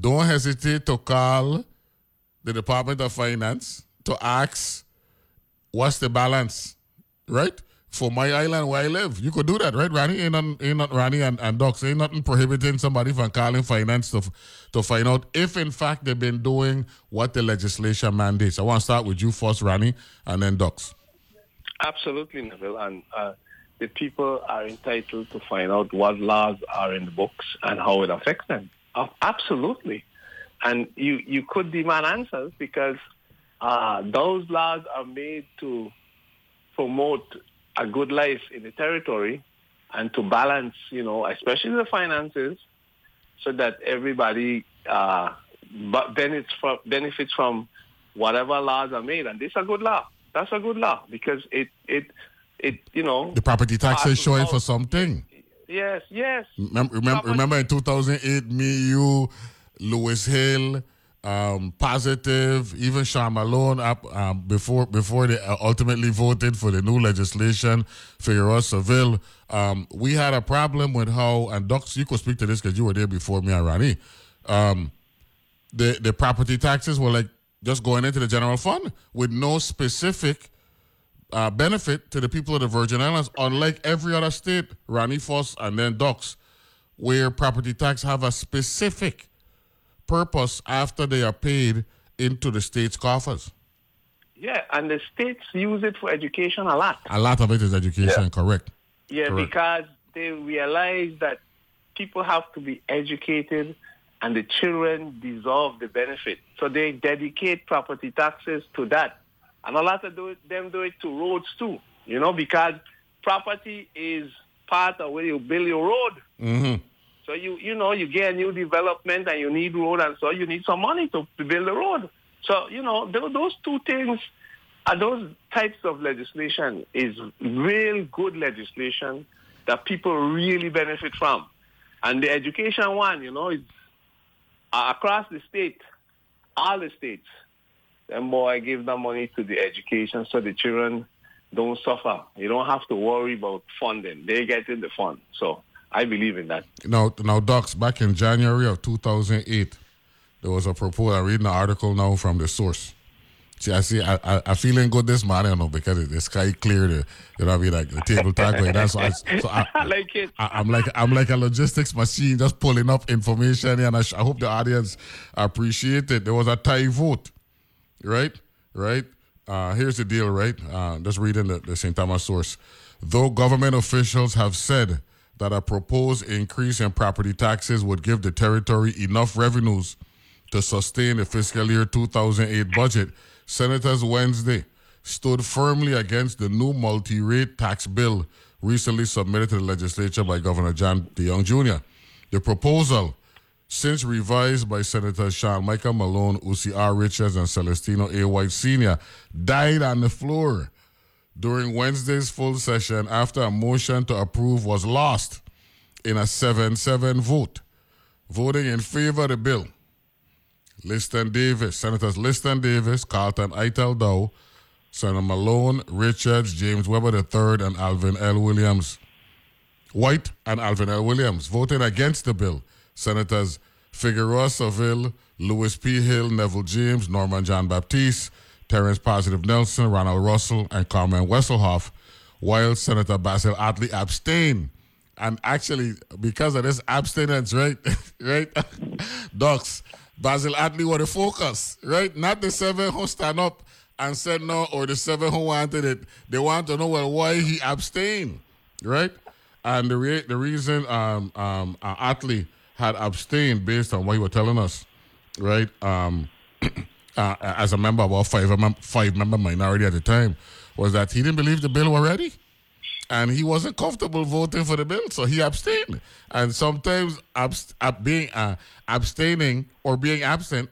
Don't hesitate to call the Department of Finance to ask what's the balance, right? For my island where I live. You could do that, right, Ronnie? Ain't ain't Ronnie and, and Ducks. Ain't nothing prohibiting somebody from calling finance to, to find out if, in fact, they've been doing what the legislation mandates. I want to start with you first, Ronnie, and then Ducks. Absolutely, Neville. And uh, the people are entitled to find out what laws are in the books and how it affects them. Uh, absolutely. And you, you could demand answers because uh, those laws are made to promote a good life in the territory and to balance, you know, especially the finances, so that everybody uh, benefits from, benefits from whatever laws are made. And this is a good law. That's a good law because it it it you know the property tax is showing for something. Yes, yes. Remember, remember, remember in 2008, me, you, Louis Hill, um, Positive, even Shawn Malone, up um, before before they ultimately voted for the new legislation, Figueroa Serville. Um, we had a problem with how, and Ducks, you could speak to this because you were there before me and Ronnie. Um, the the property taxes were like just going into the general fund with no specific uh, benefit to the people of the Virgin Islands, unlike every other state, Ronnie Foss and then Ducks, where property tax have a specific purpose after they are paid into the state's coffers. Yeah, and the states use it for education a lot. A lot of it is education, Yeah. correct? Yeah, Correct. because they realize that people have to be educated and the children deserve the benefit. So they dedicate property taxes to that. And a lot of do them do it to roads too, you know, because property is part of where you build your road. Mm-hmm. So you you know you get a new development and you need road and so you need some money to, to build the road. So you know tho- those two things are those types of legislation is real good legislation that people really benefit from. And the education one, you know, is uh, across the state, all the states. Then boy I give them money to the education so the children don't suffer. You don't have to worry about funding. They get in the fund. So I believe in that. Now, now, Ducks, back in January of 2008, there was a proposal. I'm reading an article now from the source. See, I see, I, I, I'm feeling good this morning, you know, because the sky clear, the, you know what I mean, like the table talk like that. So, I, so I, I like it. I, I'm like I'm like a logistics machine, just pulling up information, and I, sh- I hope the audience appreciate it. There was a tie vote, right? Right. Uh, here's the deal, right? Uh, just reading the, the St. Thomas source. Though government officials have said that a proposed increase in property taxes would give the territory enough revenues to sustain the fiscal year 2008 budget, Senators Wednesday stood firmly against the new multi rate tax bill recently submitted to the legislature by Governor John deJongh Jr. The proposal, since revised by Senators Shawn Michael Malone, Usie R. Richards, and Celestino A. White Sr., died on the floor during Wednesday's full session after a motion to approve was lost in a 7 7 vote. Voting in favor of the bill, Liston Davis, Senators Liston Davis, Carlton Ital Dowe, Senator Malone, Richards, James Weber III, and Alvin L. Williams. White and Alvin L. Williams voting against the bill. Senators Figueroa Serville, Louis P. Hill, Neville James, Norman John Baptiste, Terrence Positive Nelson, Ronald Russell, and Carmen Wesselhoft, while Senator Basil Ottley abstained. And actually, because of this abstinence, right, right, Ducks, Basil Ottley were the focus, right? Not the seven who stand up and said no, or the seven who wanted it. They want to know well why he abstained, right? And the re- the reason um, um, uh, had abstained based on what you were telling us, right? Um, uh, as a member of our five five member minority at the time, was that he didn't believe the bill were ready, and he wasn't comfortable voting for the bill, so he abstained. And sometimes abst- ab- being uh, abstaining or being absent,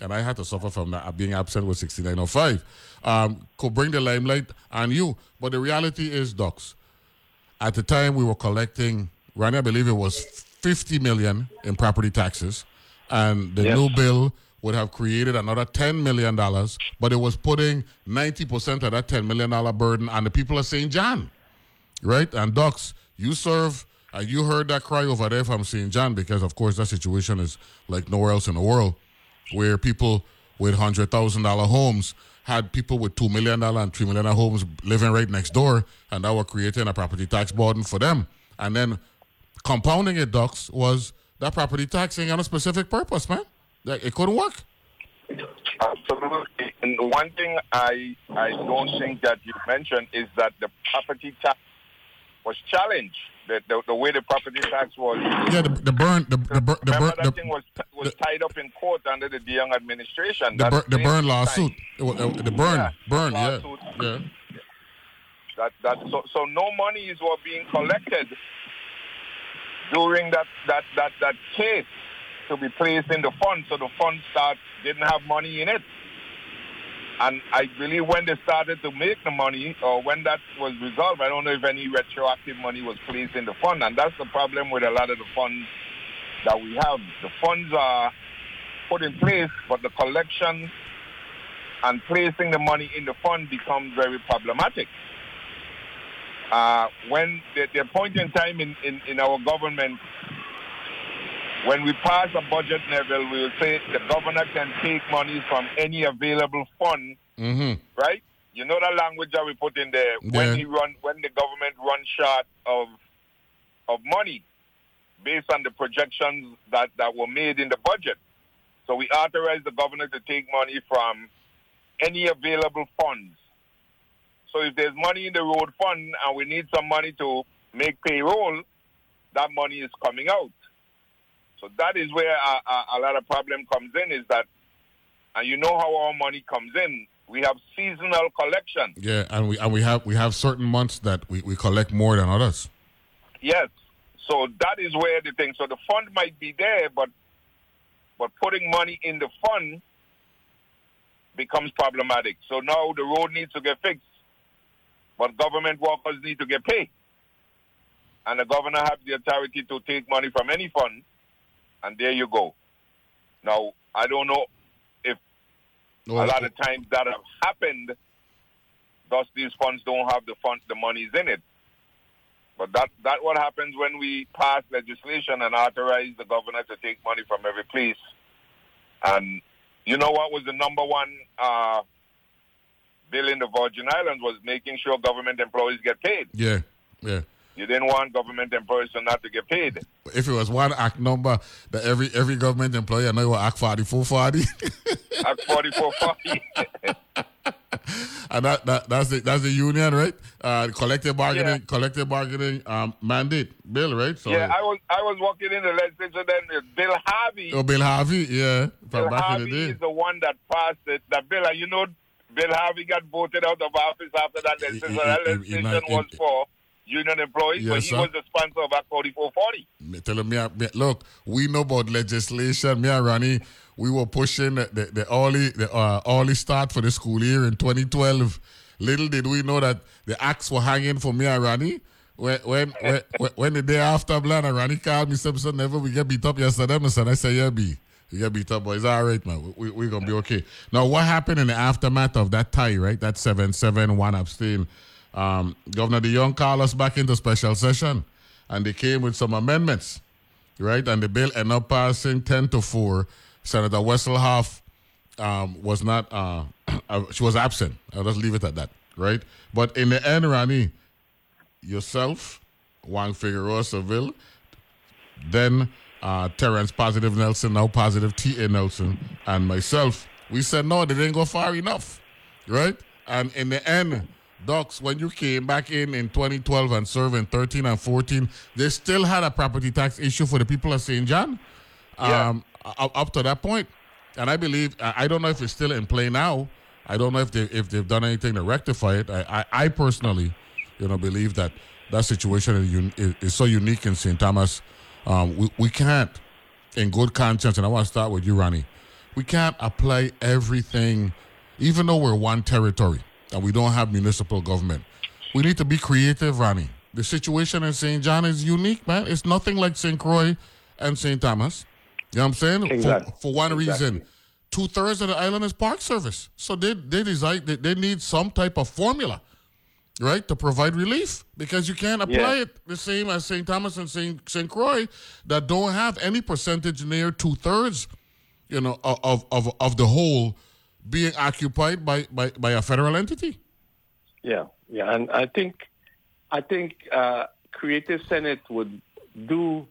and I had to suffer from that uh, being absent with sixty nine oh five, um, could bring the limelight on you. But the reality is, ducks, at the time we were collecting, Ronnie, I believe it was 50 million in property taxes, and the Yes. new bill would have created another 10 million dollars, but it was putting 90% of that 10 million dollar burden on the people of St. John, right? And Ducks, you serve, and you heard that cry over there from St. John because, of course, that situation is like nowhere else in the world, where people with hundred thousand dollar homes had people with two million dollar and three million dollar homes living right next door, and that were creating a property tax burden for them. And then compounding it, Ducks, was that property tax ain't got a specific purpose, man. Like, it couldn't work. Absolutely. And one thing I I don't think that you mentioned is that the property tax was challenged. The, the, the way the property tax was. Yeah, the, the burn, the the, the, Remember burn, that the, thing was was tied up in court under the deJongh administration. the, bur- the burn lawsuit, It uh, the burn, Yeah, burn, yeah, lawsuit. yeah. That that so, so no monies were being collected during that that that that case to be placed in the fund. So the fund start didn't have money in it. And I believe when they started to make the money, or when that was resolved, I don't know if any retroactive money was placed in the fund. And that's the problem with a lot of the funds that we have. The funds are put in place, but the collection and placing the money in the fund becomes very problematic. Uh, when the, the point in time in, in, in our government, when we pass a budget level, we will say the governor can take money from any available fund, Mm-hmm. right? You know the language that we put in there Yeah. when he run when the government runs short of of money based on the projections that, that were made in the budget. So we authorize the governor to take money from any available funds. So if there's money in the road fund and we need some money to make payroll, that money is coming out. So that is where a, a, a lot of problem comes in is that, and you know how our money comes in, we have seasonal collection. Yeah, and we and we have we have certain months that we, we collect more than others. Yes. So that is where the thing. So the fund might be there, but but putting money in the fund becomes problematic. So now the road needs to get fixed, but government workers need to get paid, and the governor has the authority to take money from any fund, and there you go. Now I don't know if a lot of times that have happened. Thus, these funds don't have the funds, the monies in it. But that that what happens when we pass legislation and authorize the governor to take money from every place. And you know what was the number one uh, bill in the Virgin Islands was making sure government employees get paid. Yeah, yeah. You didn't want government employees to not to get paid. If it was one act number that every every government employee I know act four forty. Act forty four forty. and that, that that's the that's the union, right? Uh collective bargaining collective bargaining um mandate bill, right? So yeah, I was I was working in the legislature then. Bill Harvey. Oh Bill Harvey, yeah. From Bill back Harvey in the day. is the one that passed it. That bill, and you know, Bill Harvey got voted out of office after that legislation. That he- he- legislation was for union employees, but he sir. was the sponsor of Act 4440. Me telling me, me, look, we know about legislation. Me and Ronnie, we were pushing the the, the early the uh, early start for the school year in 2012. Little did we know that the axe were hanging for me and Ronnie. When when when, when, the day after, Blan and Ronnie called me, said, never we get beat up yesterday." I said, "I said, yeah, be." You get beat up, it's all right, man. We, we, are going to be okay. Now, what happened in the aftermath of that tie, right? That 7 7 1 abstain. Um, Governor deJongh called us back into special session, and they came with some amendments, right? And the bill ended up passing 10 to 4. Senator Wesselhoft um, was not, uh, uh, she was absent. I'll just leave it at that, right? But in the end, Ronnie, yourself, Juan Figueroa Serville, then uh, Terrence Positive Nelson, now Positive T.A. Nelson, and myself, we said, no, they didn't go far enough, right? And in the end, Ducks, when you came back in in 2012 and served in 13 and 14, they still had a property tax issue for the people of St. John um, up, up to that point. And I believe, I don't know if it's still in play now. I don't know if, they, if they've done anything to rectify it. I, I, I personally, you know, believe that that situation is, un, is, is so unique in St. Thomas. Um, we, we can't, in good conscience, and I want to start with you, Ronnie, we can't apply everything, even though we're one territory and we don't have municipal government. We need to be creative, Ronnie. The situation in St. John is unique, man. It's nothing like St. Croix and St. Thomas. You know what I'm saying? Exactly. For, for one Exactly. reason, two thirds of the island is park service. So they they decide they, they need some type of formula, right, to provide relief because you can't apply Yeah. it the same as St. Thomas and St. St. Croix that don't have any percentage near two thirds, you know, of of of the whole being occupied by by, by a federal entity. Yeah, yeah, and I think, I think uh, Creative Senate would do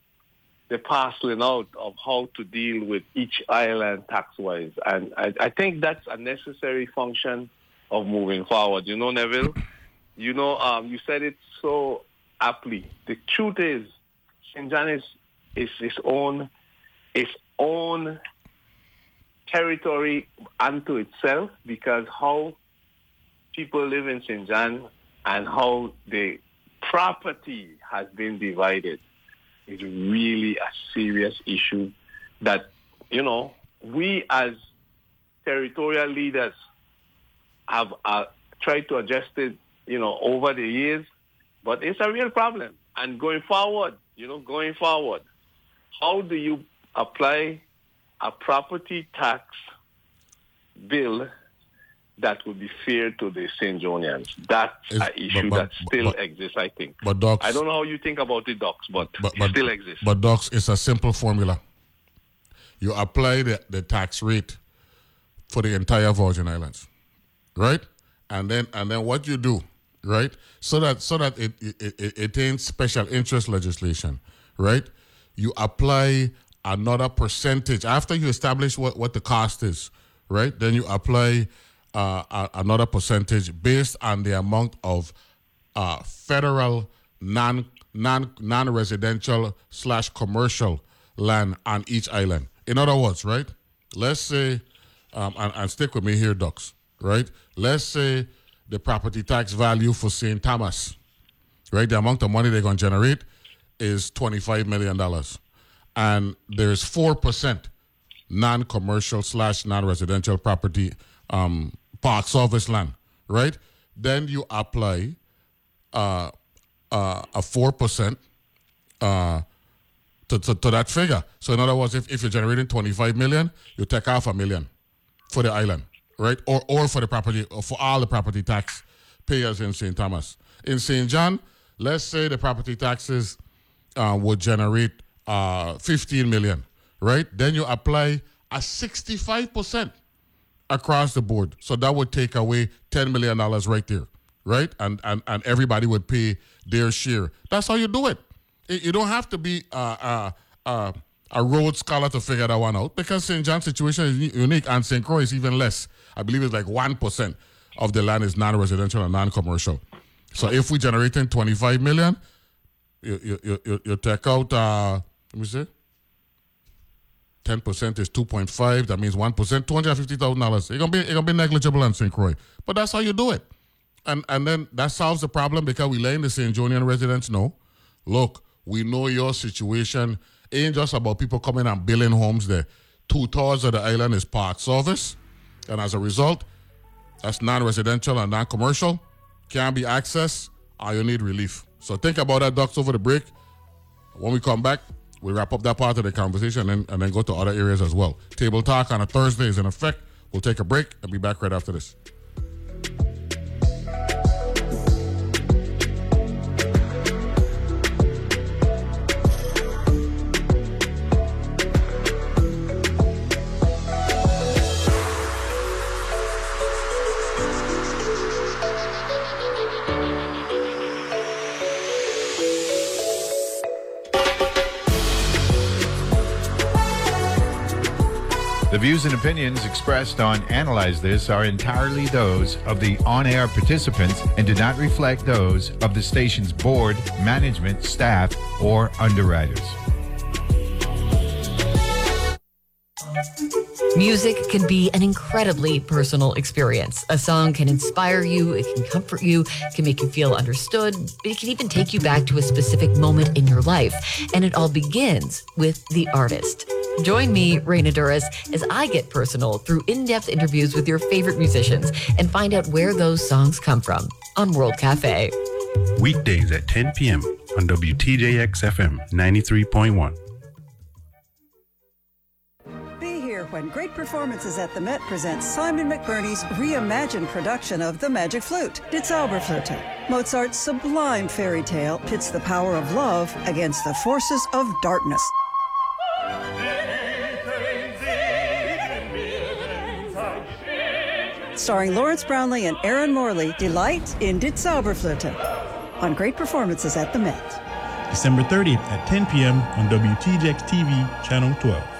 the parceling out of how to deal with each island tax-wise, and I, I think that's a necessary function of moving forward. You know, Neville, you know, um, you said it so aptly. The truth is, St. John is is its own its own territory unto itself because how people live in St. John and how the property has been divided is really a serious issue that, you know, we as territorial leaders have uh, tried to adjust it, you know, over the years, but it's a real problem. And going forward, you know, going forward, how do you apply a property tax bill that would be fair to the St. Johnians? That's an issue but- that still but- exists, I think. but Ducks- I don't know how you think about the ducks, but, But, it still exists. but ducks, it's a simple formula. You apply the, the tax rate for the entire Virgin Islands, right? And then and then what you do, right? So that so that it it, it, it attains special interest legislation, right? You apply another percentage after you establish what, what the cost is, right? Then you apply uh, a, another percentage based on the amount of uh, federal non non non residential slash commercial land on each island. In other words, right? Let's say, um, and, and stick with me here, Ducks, right? Let's say the property tax value for St. Thomas, right? The amount of money they're going to generate is $25 million. And there's 4% non commercial slash non residential property um, park service land, right? Then you apply uh, uh, a 4% uh, to, to, to that figure. So, in other words, if, if you're generating 25 million, you take half a million for the island, right? Or, or for the property, or for all the property tax payers in St. Thomas. In St. John, let's say the property taxes uh, would generate uh, 15 million, right? Then you apply a 65% across the board. So that would take away $10 million right there, right? And, and, and everybody would pay their share. That's how you do it. You don't have to be uh, uh, uh, a Rhodes Scholar to figure that one out because St. John's situation is unique and St. Croix is even less. I believe it's like 1% of the land is non-residential and non-commercial. So if we're generating 25 million, you, you, you, you, take out, uh, let me see, 10% is 2.5. That means 1%, $250,000. It's going to be negligible in St. Croix. But that's how you do it. And and then that solves the problem because we letting the St. Johnian residents know, look, we know your situation ain't just about people coming and building homes there. Two thirds of the island is park service. And as a result, that's non-residential and non-commercial. Can't be accessed, or you need relief. So think about that, ducks, over the break. When we come back, we wrap up that part of the conversation and, and then go to other areas as well. Table talk on a Thursday is in effect. We'll take a break and be back right after this. Views and opinions expressed on Analyze This are entirely those of the on air participants and do not reflect those of the station's board, management, staff, or underwriters. Music can be an incredibly personal experience. A song can inspire you, it can comfort you, can make you feel understood, it can even take you back to a specific moment in your life. And it all begins with the artist. Join me, Raina Douris, as I get personal through in depth interviews with your favorite musicians and find out where those songs come from on World Cafe. Weekdays at 10 p.m. on WTJX FM 93.1. Be here when great performances at the Met presents Simon McBurney's reimagined production of The Magic Flute, Die Zauberflöte. Mozart's sublime fairy tale pits the power of love against the forces of darkness. Starring Lawrence Brownlee and Erin Morley, delight in Die Zauberflöte on great performances at the Met. December 30th at 10 p.m. on WTJX TV, Channel 12.